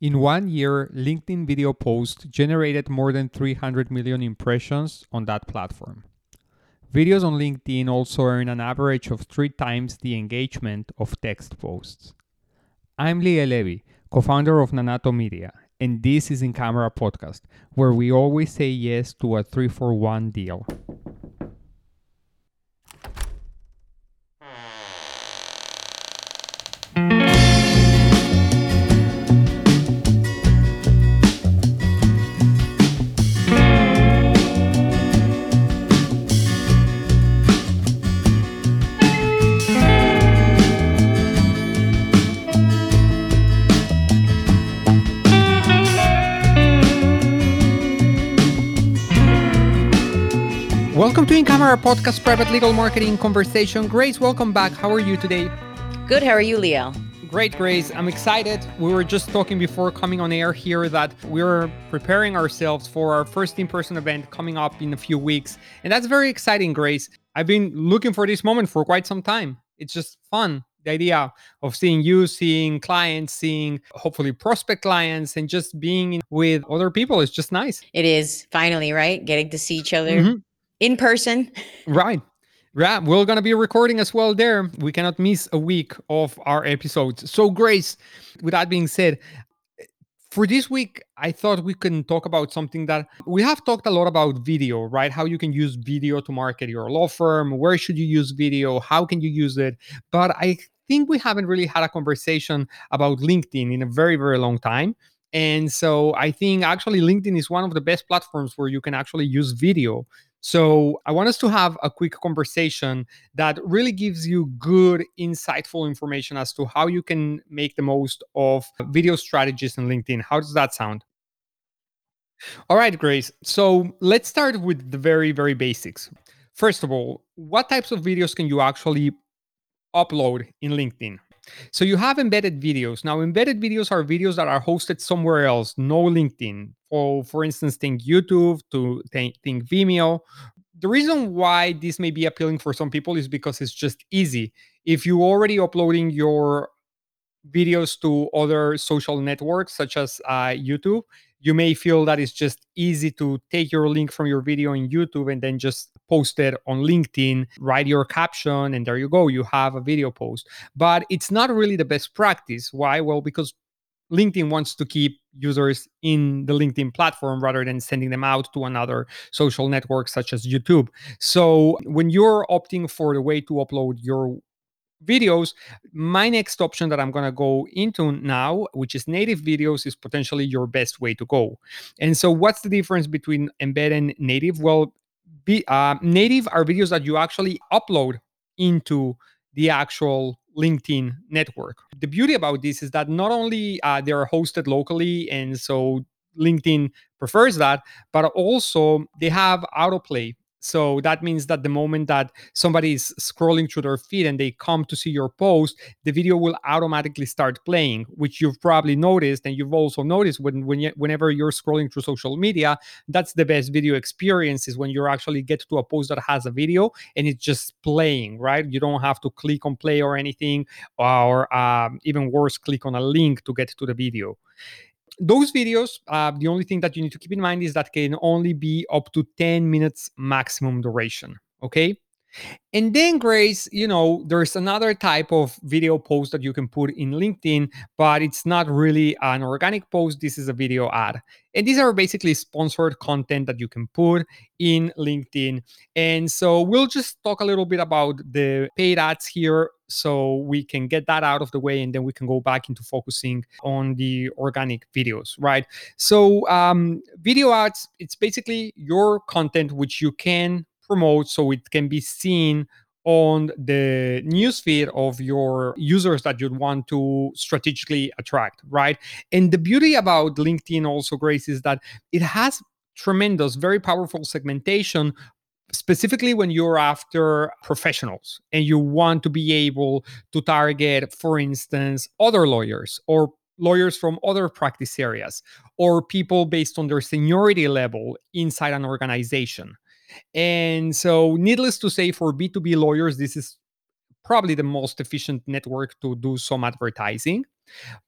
In one year, LinkedIn video posts generated more than 300 million impressions on that platform. Videos on LinkedIn also earn an average of three times the engagement of text posts. I'm Liel Levy, co founder of Nanato Media, and this is In Camera Podcast, where we always say yes to a 3 for 1 deal. Welcome to In Camera Podcast Private Legal Marketing Conversation. Grace, welcome back. How are you today? Good. How are you, Liel? Great, Grace. I'm excited. We were just talking before coming on air here that we're preparing ourselves for our first in person event coming up in a few weeks. And that's very exciting, Grace. I've been looking for this moment for quite some time. It's just fun. The idea of seeing you, seeing clients, seeing hopefully prospect clients, and just being with other people is just nice. It is finally, right? Getting to see each other. Mm-hmm in person. Right. Yeah, we're going to be recording as well there. We cannot miss a week of our episodes. So, Grace, with that being said, for this week, I thought we can talk about something that we have talked a lot about video, right? How you can use video to market your law firm. Where should you use video? How can you use it? But I think we haven't really had a conversation about LinkedIn in a very, very long time. And so I think actually LinkedIn is one of the best platforms where you can actually use video so, I want us to have a quick conversation that really gives you good, insightful information as to how you can make the most of video strategies in LinkedIn. How does that sound? All right, Grace. So, let's start with the very, very basics. First of all, what types of videos can you actually upload in LinkedIn? So you have embedded videos. Now, embedded videos are videos that are hosted somewhere else, no LinkedIn. For for instance, think YouTube, to think, think Vimeo. The reason why this may be appealing for some people is because it's just easy. If you're already uploading your videos to other social networks such as uh, YouTube, you may feel that it's just easy to take your link from your video in YouTube and then just post it on LinkedIn, write your caption, and there you go, you have a video post. But it's not really the best practice. Why? Well, because LinkedIn wants to keep users in the LinkedIn platform rather than sending them out to another social network such as YouTube. So when you're opting for the way to upload your videos. My next option that I'm going to go into now, which is native videos, is potentially your best way to go. And so, what's the difference between embed and native? Well, be, uh, native are videos that you actually upload into the actual LinkedIn network. The beauty about this is that not only uh, they are hosted locally, and so LinkedIn prefers that, but also they have autoplay so that means that the moment that somebody is scrolling through their feed and they come to see your post, the video will automatically start playing, which you've probably noticed. And you've also noticed when, when you, whenever you're scrolling through social media, that's the best video experience is when you actually get to a post that has a video and it's just playing, right? You don't have to click on play or anything, or um, even worse, click on a link to get to the video those videos, uh, the only thing that you need to keep in mind is that can only be up to 10 minutes maximum duration. Okay. And then, Grace, you know, there's another type of video post that you can put in LinkedIn, but it's not really an organic post. This is a video ad. And these are basically sponsored content that you can put in LinkedIn. And so we'll just talk a little bit about the paid ads here so we can get that out of the way and then we can go back into focusing on the organic videos, right? So, um, video ads, it's basically your content which you can promote so it can be seen on the newsfeed of your users that you'd want to strategically attract, right? And the beauty about LinkedIn also, Grace, is that it has tremendous, very powerful segmentation specifically when you're after professionals and you want to be able to target, for instance, other lawyers or lawyers from other practice areas or people based on their seniority level inside an organization. And so, needless to say, for B2B lawyers, this is probably the most efficient network to do some advertising.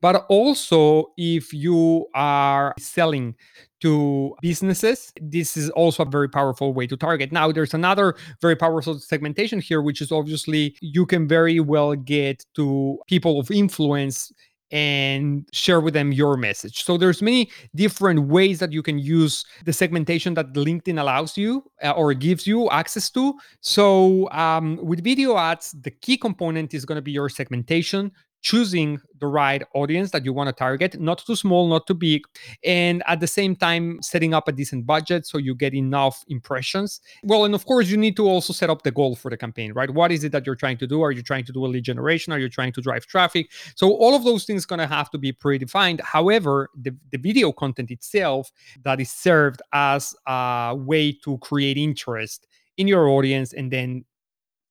But also, if you are selling to businesses, this is also a very powerful way to target. Now, there's another very powerful segmentation here, which is obviously you can very well get to people of influence and share with them your message. So there's many different ways that you can use the segmentation that LinkedIn allows you uh, or gives you access to. So um, with video ads, the key component is going to be your segmentation choosing the right audience that you want to target, not too small, not too big, and at the same time setting up a decent budget so you get enough impressions. Well, and of course, you need to also set up the goal for the campaign, right? What is it that you're trying to do? Are you trying to do a lead generation? Are you trying to drive traffic? So all of those things going to have to be predefined. However, the, the video content itself that is served as a way to create interest in your audience and then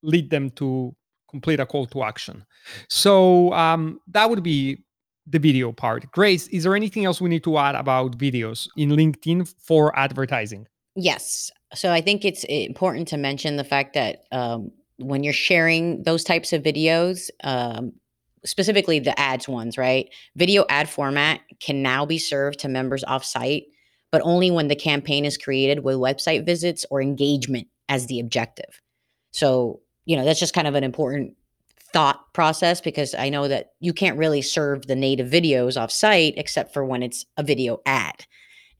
lead them to complete a call to action. So um, that would be the video part. Grace, is there anything else we need to add about videos in LinkedIn for advertising? Yes. So I think it's important to mention the fact that um, when you're sharing those types of videos, um, specifically the ads ones, right? Video ad format can now be served to members offsite, but only when the campaign is created with website visits or engagement as the objective. So you know, that's just kind of an important thought process because I know that you can't really serve the native videos off site except for when it's a video ad.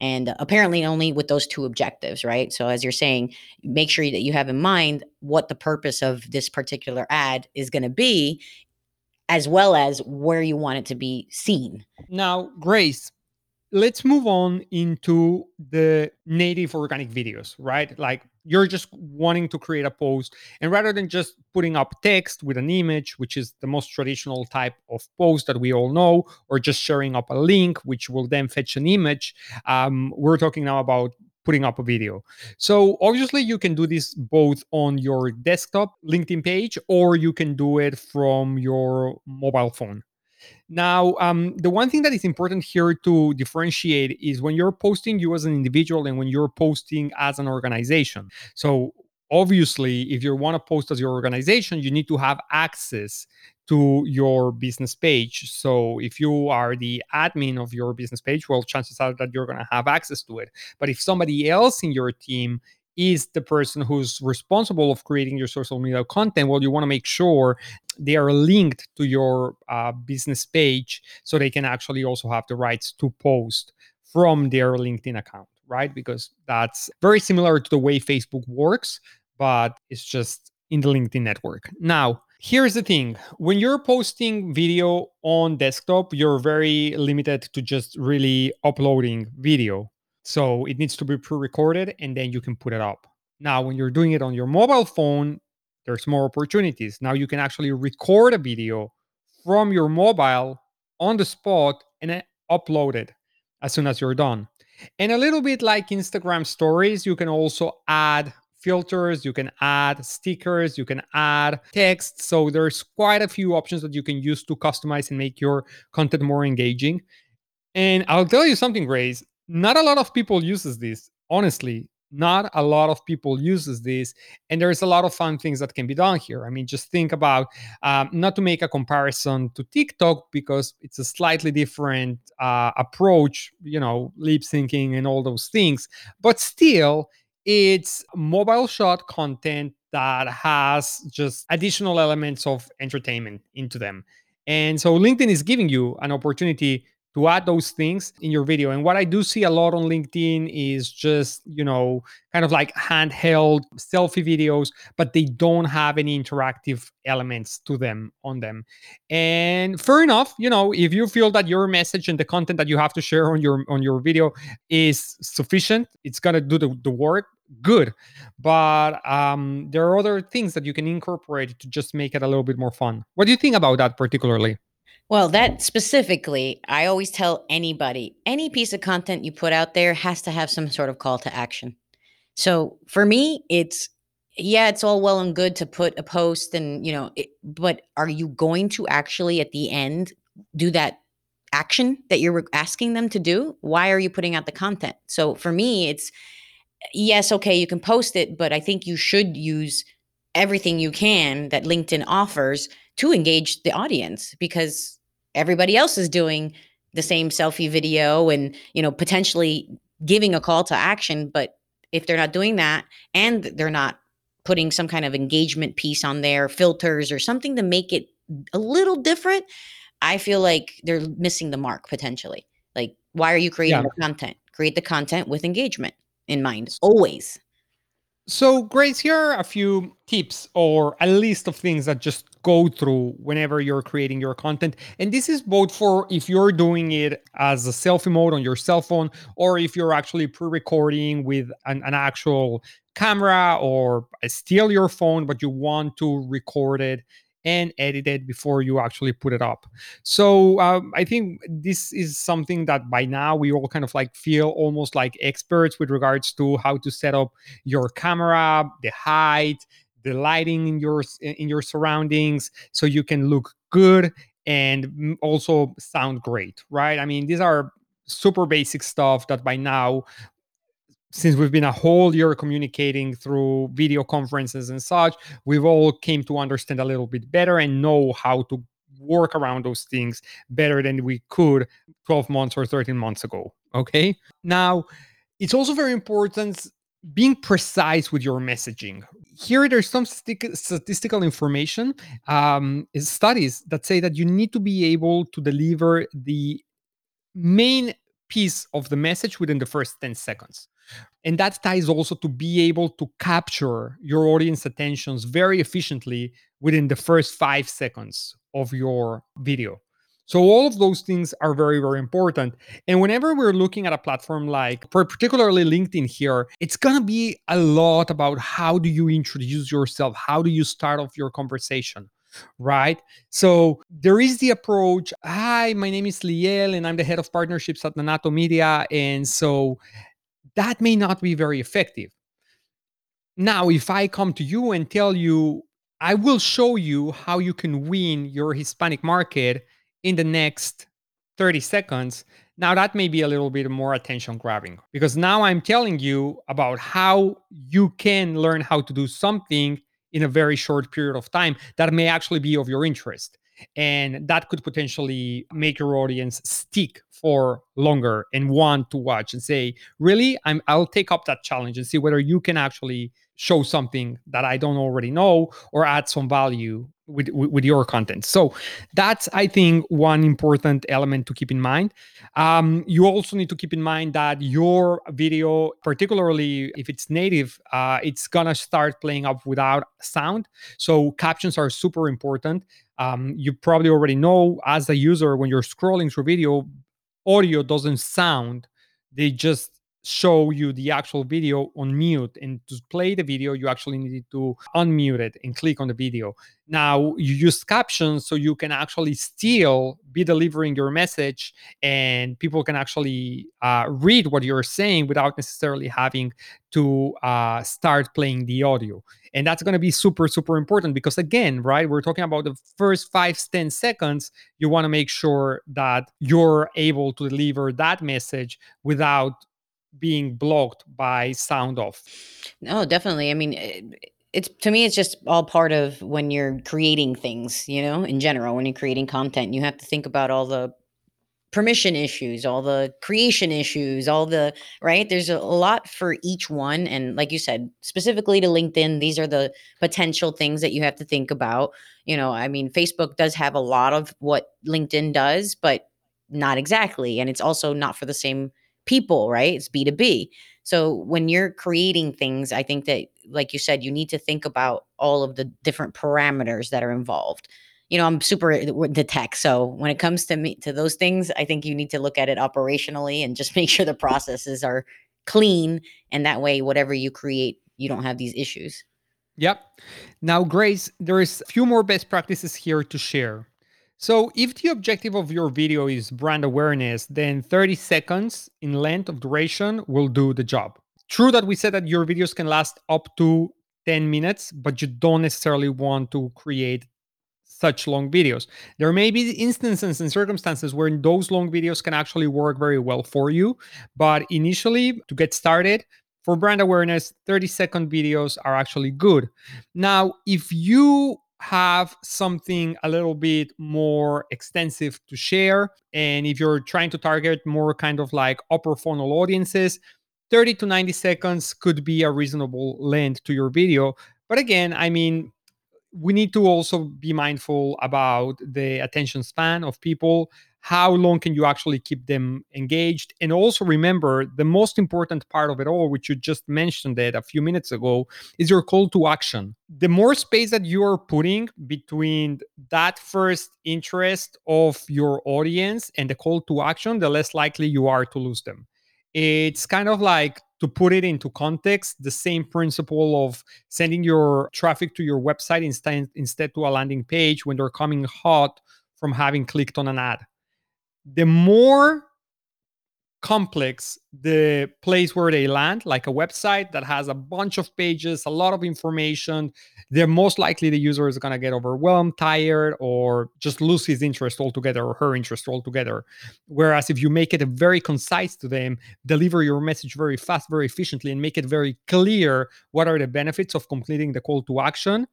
And apparently, only with those two objectives, right? So, as you're saying, make sure that you have in mind what the purpose of this particular ad is going to be, as well as where you want it to be seen. Now, Grace, let's move on into the native organic videos, right? Like you're just wanting to create a post and rather than just putting up text with an image which is the most traditional type of post that we all know or just sharing up a link which will then fetch an image um, we're talking now about putting up a video so obviously you can do this both on your desktop linkedin page or you can do it from your mobile phone now, um, the one thing that is important here to differentiate is when you're posting you as an individual and when you're posting as an organization. So, obviously, if you want to post as your organization, you need to have access to your business page. So, if you are the admin of your business page, well, chances are that you're going to have access to it. But if somebody else in your team is the person who's responsible of creating your social media content well you want to make sure they are linked to your uh, business page so they can actually also have the rights to post from their linkedin account right? Because that's very similar to the way facebook works but it's just in the linkedin network. Now Here's the thing. When you're posting video on desktop, you're very limited to just really uploading video. So it needs to be pre-recorded and then you can put it up. Now, when you're doing it on your mobile phone, there's more opportunities. Now you can actually record a video from your mobile on the spot and then upload it as soon as you're done. And a little bit like Instagram stories, you can also add filters, you can add stickers, you can add text. So there's quite a few options that you can use to customize and make your content more engaging. And I'll tell you something, Grace, not a lot of people uses this honestly not a lot of people uses this and there's a lot of fun things that can be done here. I mean just think about um, not to make a comparison to tiktok because it's a slightly different uh, approach you know lip syncing and all those things but still it's mobile shot content that has just additional elements of entertainment into them. And so linkedin is giving you an opportunity to add those things in your video. And what I do see a lot on LinkedIn is just, you know, kind of like handheld selfie videos, but they don't have any interactive elements to them on them. And fair enough, you know, if you feel that your message and the content that you have to share on your on your video is sufficient, it's gonna do the, the work, good. But um there are other things that you can incorporate to just make it a little bit more fun. What do you think about that particularly? Well, that specifically, I always tell anybody any piece of content you put out there has to have some sort of call to action. So for me, it's yeah, it's all well and good to put a post and, you know, it, but are you going to actually at the end do that action that you're asking them to do? Why are you putting out the content? So for me, it's yes, okay, you can post it, but I think you should use everything you can that LinkedIn offers to engage the audience because everybody else is doing the same selfie video and you know potentially giving a call to action but if they're not doing that and they're not putting some kind of engagement piece on there filters or something to make it a little different i feel like they're missing the mark potentially. Like why are you creating Yeah. the content? Create the content with engagement in mind always So, Grace, here are a few tips or a list of things that just go through whenever you're creating your content. And this is both for if you're doing it as a selfie mode on your cell phone, or if you're actually pre recording with an, an actual camera or steal your phone, but you want to record it and edit it before you actually put it up. So um, I think this is something that by now we all kind of like feel almost like experts with regards to how to set up your camera, the height, the lighting in your in your surroundings, so you can look good and mm, also sound great, right? I mean, these are super basic stuff that by now since we've been a whole year communicating through video conferences and such we've all came to understand a little bit better and know how to work around those things better than we could 12 months or 13 months ago okay? Now it's also very important being precise with your messaging. Here there's some stic- statistical information um, studies that say that you need to be able to deliver the main piece of the message within the first 10 seconds. And that ties also to be able to capture your audience attentions very efficiently within the first five seconds of your video. So all of those things are very very important. And whenever we're looking at a platform like particularly linkedin here it's to be a lot about how do you introduce yourself? How do you start off your conversation right? So there is the approach hi my name is liel and i'm the head of partnerships at nanato media and so that may not be very effective. Now if i come to you and tell you i will show you how you can win your hispanic market in the next 30 seconds now that may be a little bit more attention grabbing because now i'm telling you about how you can learn how to do something in a very short period of time that may actually be of your interest and that could potentially make your audience stick for longer and want to watch and say really? I'm i'll take up that challenge and see whether you can actually show something that i don't already know or add some value with, with, your content. So that's i think one important element to keep in mind. Um, you also need to keep in mind that your video particularly if it's native uh, it's gonna start playing up without sound. So captions are super important. Um, you probably already know as a user when you're scrolling through video audio doesn't sound. They just show you the actual video on mute and to play the video you actually need to unmute it and click on the video. Now you use captions so you can actually still be delivering your message and people can actually uh, read what you're saying without necessarily having to uh, start playing the audio. And that's going to be super super important because again right we're talking about the first five ten seconds. You want to make sure that you're able to deliver that message without being blocked by sound off No, definitely. I mean, it, it's to me, it's just all part of when you're creating things, you know, in general, when you're creating content, you have to think about all the permission issues, all the creation issues, all the right. There's a lot for each one. And like you said, specifically to LinkedIn, these are the potential things that you have to think about. You know, I mean, Facebook does have a lot of what LinkedIn does, but not exactly. And it's also not for the same people, right? It's B2B. So when you're creating things, I think that, like you said, you need to think about all of the different parameters that are involved. You know, I'm super eh, the tech, so when it comes to me to those things, I think you need to look at it operationally and just make sure the processes are clean, and that way, whatever you create, you don't have these issues. Yep. Now, Grace, there is a few more best practices here to share. So, if the objective of your video is brand awareness, then 30 seconds in length of duration will do the job. True that we said that your videos can last up to 10 minutes, but you don't necessarily want to create such long videos. There may be instances and circumstances where those long videos can actually work very well for you, but initially, to get started, for brand awareness, 30 second videos are actually good. Now, if you have something a little bit more extensive to share. And if you're trying to target more kind of like upper funnel audiences, 30 to 90 seconds could be a reasonable length to your video. But again, I mean, we need to also be mindful about the attention span of people. How long can you actually keep them engaged? And also remember the most important part of it all which you just mentioned it a few minutes ago is your call to action. The more space that you are putting between that first interest of your audience and the call to action the less likely you are to lose them. It's kind of like to put it into context the same principle of sending your traffic to your website instead instead to a landing page when they're coming hot from having clicked on an ad. The more complex the place where they land, like a website that has a bunch of pages, a lot of information, they're most likely the user is going to get overwhelmed, tired, or just lose his interest altogether or her interest altogether. Whereas if you make it very concise to them, deliver your message very fast, very efficiently, and make it very clear what are the benefits of completing the call to action,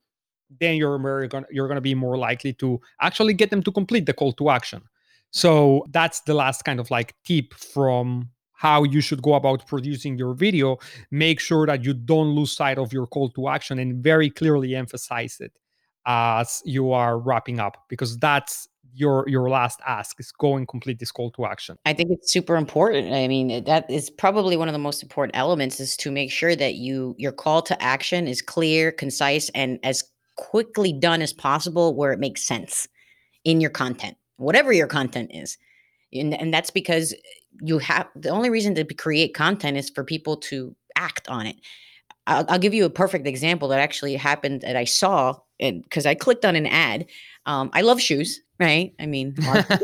then you're gonna, you're going to be more likely to actually get them to complete the call to action. So that's the last kind of like tip from how you should go about producing your video. Make sure that you don't lose sight of your call to action and very clearly emphasize it as you are wrapping up because that's your your last ask is go and complete this call to action. I think it's super important. I mean that is probably one of the most important elements is to make sure that you your call to action is clear concise and as quickly done as possible where it makes sense in your content whatever your content is. And, and that's because you have the only reason to create content is for people to act on it. I'll, I'll give you a perfect example that actually happened that I saw because I clicked on an ad. Um, I love shoes, right? I mean,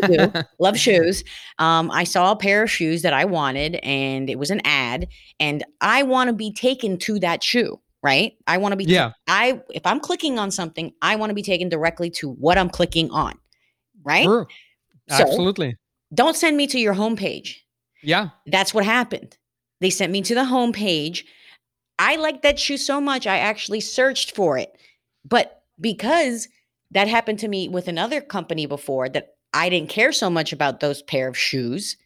love shoes. Um, I saw a pair of shoes that I wanted, and it was an ad, and I want to be taken to that shoe, right? I want to be. Yeah. I if I'm clicking on something, I want to be taken directly to what I'm clicking on right? Sure. Absolutely. So, don't send me to your homepage. Yeah. That's what happened. They sent me to the homepage. I liked that shoe so much, I actually searched for it. But because that happened to me with another company before that I didn't care so much about those pair of shoes.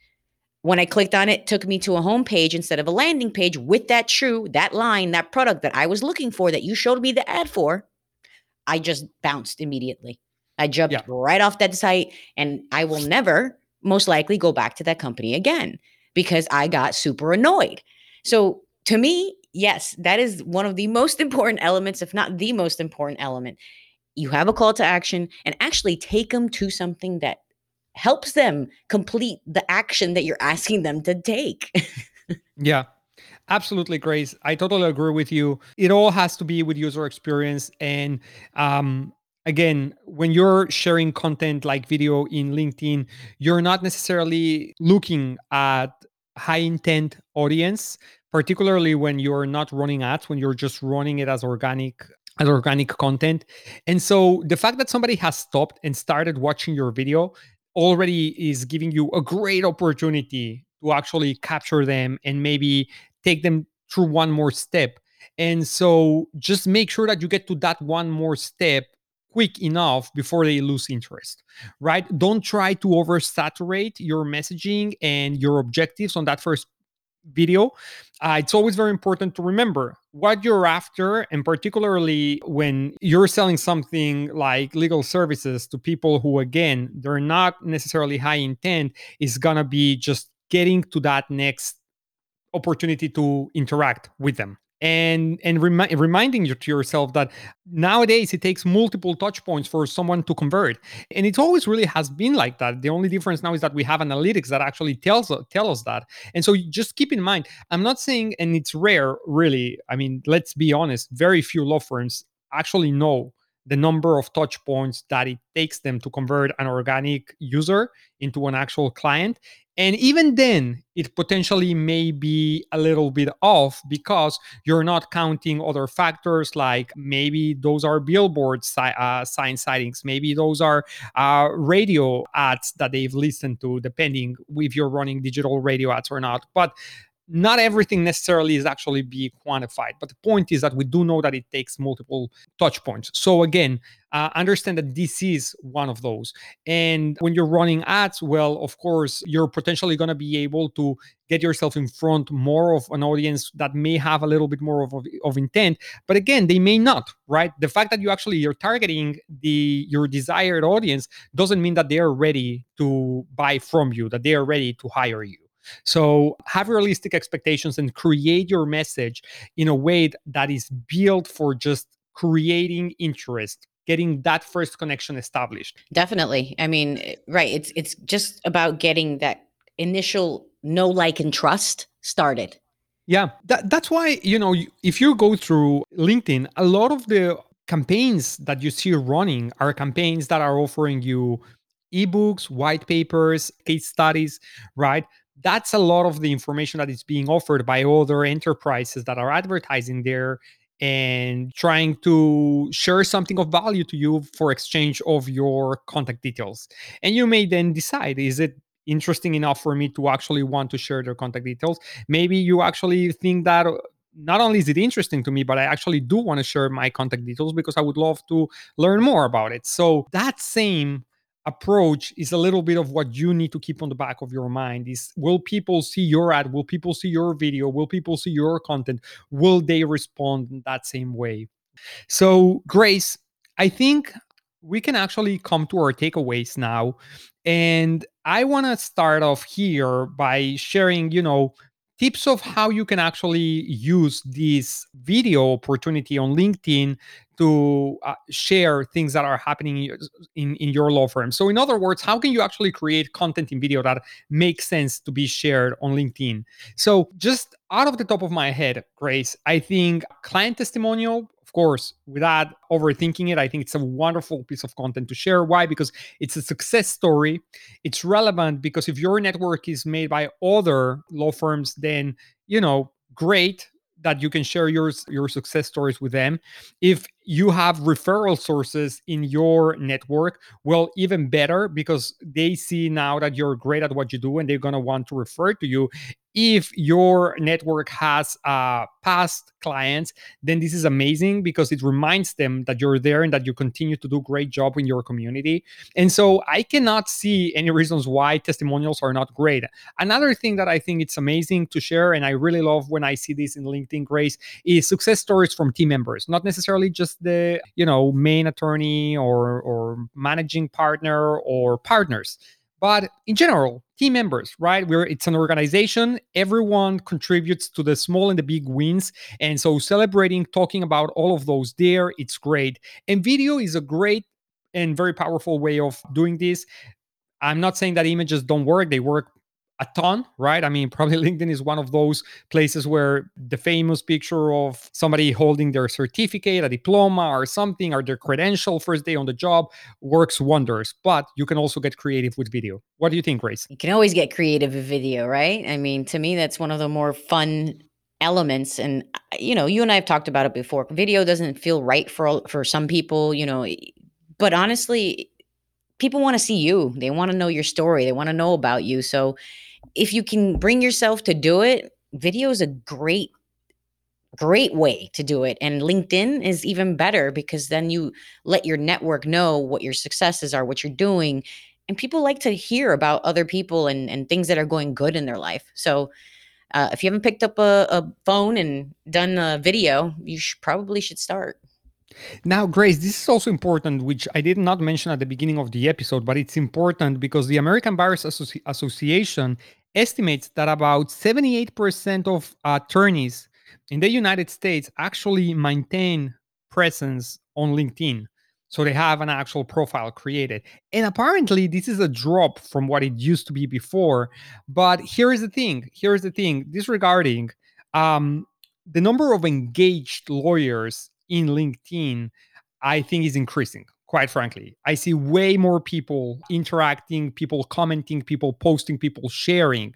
When I clicked on it, it took me to a homepage instead of a landing page with that shoe, that line, that product that I was looking for that you showed me the ad for. I just bounced immediately. I jumped yeah. right off that site and I will never most likely go back to that company again because I got super annoyed. So to me, yes, that is one of the most important elements, if not the most important element. You have a call to action and actually take them to something that helps them complete the action that you're asking them to take. yeah. Absolutely, Grace. I totally agree with you. It all has to be with user experience. And um, again, when you're sharing content like video in LinkedIn, you're not necessarily looking at high intent audience, particularly when you're not running ads, when you're just running it as organic as organic content. And so the fact that somebody has stopped and started watching your video already is giving you a great opportunity to actually capture them and maybe take them through one more step. And so just make sure that you get to that one more step quick enough before they lose interest, right? Don't try to oversaturate your messaging and your objectives on that first video. Uh, it's always very important to remember what you're after, and particularly when you're selling something like legal services to people who, again, they're not necessarily high intent, is gonna be just getting to that next opportunity to interact with them and and remi- reminding you to yourself that nowadays it takes multiple touch points for someone to convert. And it always really has been like that. The only difference now is that we have analytics that actually tells tell us that. And so just keep in mind i'm not saying and it's rare really i mean let's be honest very few law firms actually know the number of touch points that it takes them to convert an organic user into an actual client and even then, it potentially may be a little bit off because you're not counting other factors like maybe those are billboard si- uh, sign sightings, maybe those are uh, radio ads that they've listened to, depending if you're running digital radio ads or not. But not everything necessarily is actually be quantified but the point is that we do know that it takes multiple touch points. So again uh, understand that this is one of those. And when you're running ads well of course you're potentially going to be able to get yourself in front more of an audience that may have a little bit more of, of intent. But again they may not right? The fact that you actually you're targeting the your desired audience doesn't mean that they are ready to buy from you that they are ready to hire you so have realistic expectations and create your message in a way that is built for just creating interest getting that first connection established. Definitely. I mean right it's it's just about getting that initial know like and trust started. Yeah that, that's why you know if you go through linkedin a lot of the campaigns that you see running are campaigns that are offering you ebooks white papers case studies right that's a lot of the information that is being offered by other enterprises that are advertising there and trying to share something of value to you for exchange of your contact details. And you may then decide is it interesting enough for me to actually want to share their contact details? Maybe you actually think that uh, not only is it interesting to me, but I actually do want to share my contact details because I would love to learn more about it. So that same approach is a little bit of what you need to keep on the back of your mind is will people see your ad? Will people see your video? Will people see your content? Will they respond in that same way? So grace i think we can actually come to our takeaways now. And i want to start off here by sharing you know tips of how you can actually use this video opportunity on LinkedIn to uh, share things that are happening in, in your law firm. So, in other words, how can you actually create content in video that makes sense to be shared on LinkedIn? So, just out of the top of my head, Grace, I think client testimonial course, without overthinking it, I think it's a wonderful piece of content to share. Why? Because it's a success story. It's relevant because if your network is made by other law firms, then, you know, great that you can share your your success stories with them if you have referral sources in your network well even better because they see now that you're great at what you do and they're going to want to refer to you if your network has uh, past clients then this is amazing because it reminds them that you're there and that you continue to do great job in your community. And so i cannot see any reasons why testimonials are not great. Another thing that i think it's amazing to share and i really love when i see this in linkedin grace is success stories from team members not necessarily just the you know main attorney or or managing partner or partners but in general team members right? Where it's an organization. Everyone contributes to the small and the big wins. And so celebrating talking about all of those there it's great. And video is a great and very powerful way of doing this. I'm not saying that images don't work. They work a ton, right? I mean, probably LinkedIn is one of those places where the famous picture of somebody holding their certificate, a diploma, or something, or their credential first day on the job works wonders. But you can also get creative with video. What do you think, Grace? You can always get creative with video, right? I mean, to me, that's one of the more fun elements and uh, you know you and i have talked about it before video doesn't feel right for for some people you know but honestly people want to see you they want to know your story they want to know about you so if you can bring yourself to do it, video is a great great way to do it and linkedin is even better because then you let your network know what your successes are what you're doing and people like to hear about other people and, and things that are going good in their life. So uh, if you haven't picked up a, a phone and done a video you probably should start. Now, Grace, this is also important, which I did not mention at the beginning of the episode, but it's important because the American Bars Associ- Association estimates that about 78% of attorneys in the United States actually maintain presence on LinkedIn. So they have an actual profile created. And apparently, this is a drop from what it used to be before. But here is the thing here is the thing disregarding um, the number of engaged lawyers in LinkedIn, I think is increasing. Quite frankly, I see way more people interacting, people commenting, people posting, people sharing.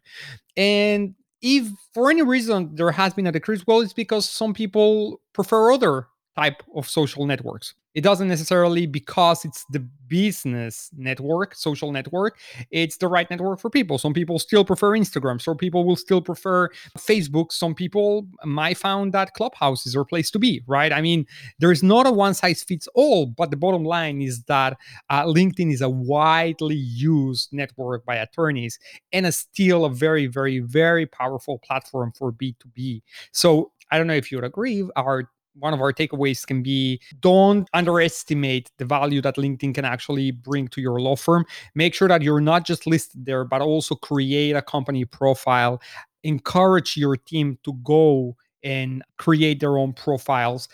And if for any reason there has been a decrease, well, it's because some people prefer other type of social networks. It doesn't necessarily because it's the business network social network it's the right network for people. Some people still prefer instagram. Some people will still prefer facebook. Some people might found that clubhouse is their place to be right? I mean there's not a one size fits all but the bottom line is that uh, linkedin is a widely used network by attorneys and is still a very very very powerful platform for b2b so i don't know if you would agree our one of our takeaways can be don't underestimate the value that LinkedIn can actually bring to your law firm. Make sure that you're not just listed there, but also create a company profile. Encourage your team to go and create their own profiles,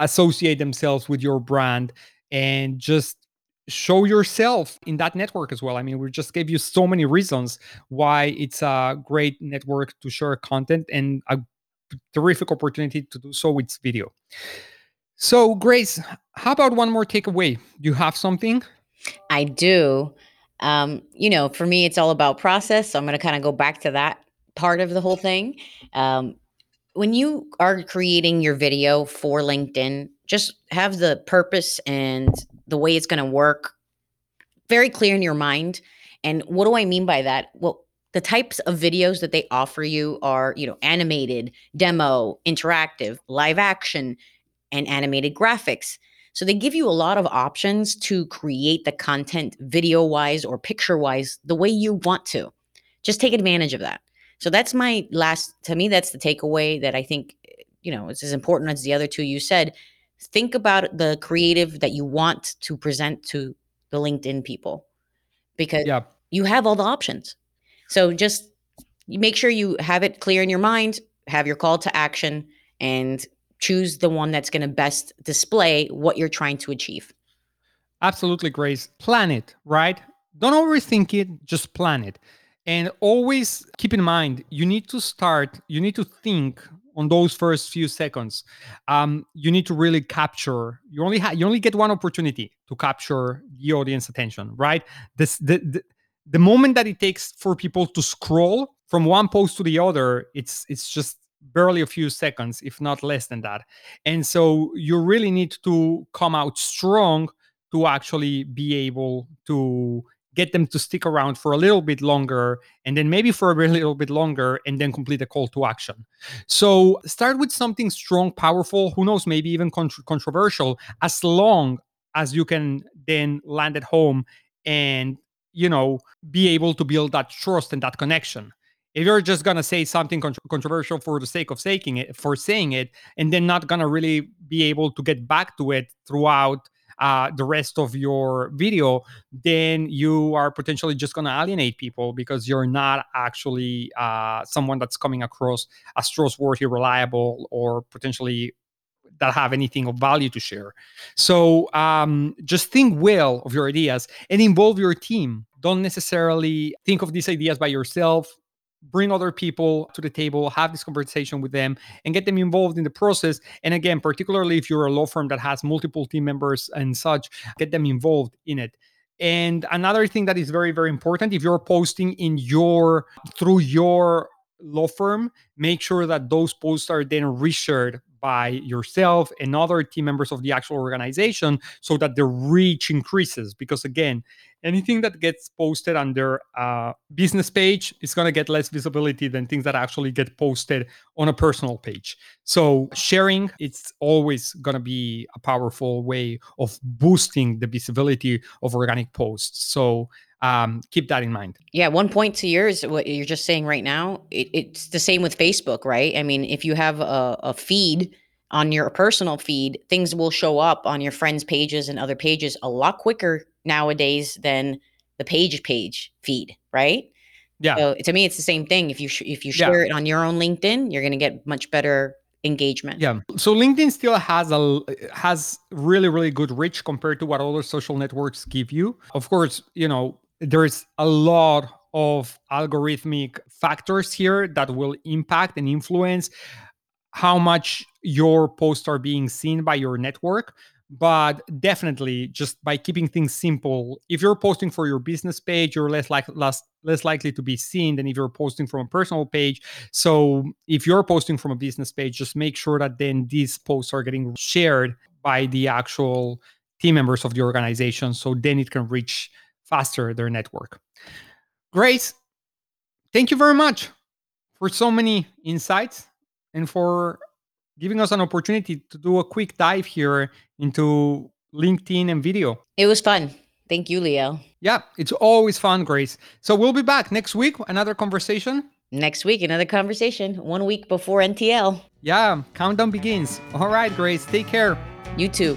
associate themselves with your brand, and just show yourself in that network as well. I mean, we just gave you so many reasons why it's a great network to share content and a terrific opportunity to do so with video. So, Grace, how about one more takeaway? Do you have something? I do. Um, you know, for me, it's all about process. So I'm going to kind of go back to that part of the whole thing. Um, when you are creating your video for LinkedIn, just have the purpose and the way it's going to work very clear in your mind. And what do I mean by that? Well, the types of videos that they offer you are, you know, animated, demo, interactive, live action, and animated graphics. So they give you a lot of options to create the content video wise or picture wise the way you want to. Just take advantage of that. So that's my last, to me, that's the takeaway that I think, you know, it's as important as the other two you said. Think about the creative that you want to present to the LinkedIn people because yeah. you have all the options. So just make sure you have it clear in your mind, have your call to action, and choose the one that's going to best display what you're trying to achieve. Absolutely, Grace. Plan it, right? Don't overthink it, just plan it. And always keep in mind, you need to start, you need to think on those first few seconds. Um, you need to really capture. You only have you only get one opportunity to capture the audience attention, right? This the, the the moment that it takes for people to scroll from one post to the other it's it's just barely a few seconds if not less than that. And so you really need to come out strong to actually be able to get them to stick around for a little bit longer and then maybe for a little bit longer and then complete a call to action. So start with something strong powerful who knows maybe even contr- controversial as long as you can then land at home and you know be able to build that trust and that connection. If you're just gonna say something controversial for the sake of saying it for saying it and then not gonna really be able to get back to it throughout uh, the rest of your video then you are potentially just going to alienate people because you're not actually uh, someone that's coming across as trustworthy reliable or potentially that have anything of value to share. So um, just think well of your ideas and involve your team. Don't necessarily think of these ideas by yourself. Bring other people to the table, have this conversation with them, and get them involved in the process. And again, particularly if you're a law firm that has multiple team members and such, get them involved in it. And another thing that is very, very important if you're posting in your through your law firm, make sure that those posts are then reshared by yourself and other team members of the actual organization so that the reach increases. Because again anything that gets posted under uh, business page is going to get less visibility than things that actually get posted on a personal page. So sharing it's always going to be a powerful way of boosting the visibility of organic posts. So um, keep that in mind. Yeah, one point to yours, what you're just saying right now, it, it's the same with Facebook, right? I mean, if you have a, a feed on your personal feed, things will show up on your friends' pages and other pages a lot quicker nowadays than the page page feed, right? Yeah. So to me, it's the same thing. If you sh- if you share yeah. it on your own LinkedIn, you're going to get much better engagement. Yeah. So LinkedIn still has a has really really good reach compared to what other social networks give you. Of course, you know there's a lot of algorithmic factors here that will impact and influence how much your posts are being seen by your network but definitely just by keeping things simple if you're posting for your business page you're less like less less likely to be seen than if you're posting from a personal page so if you're posting from a business page just make sure that then these posts are getting shared by the actual team members of the organization. So then it can reach faster their network. Grace, thank you very much for so many insights and for giving us an opportunity to do a quick dive here into LinkedIn and video. It was fun. Thank you, Liel. Yeah, it's always fun, Grace. So we'll be back next week, another conversation. Next week, another conversation. One week before NTL. Yeah, countdown begins. All right, Grace, take care. You too.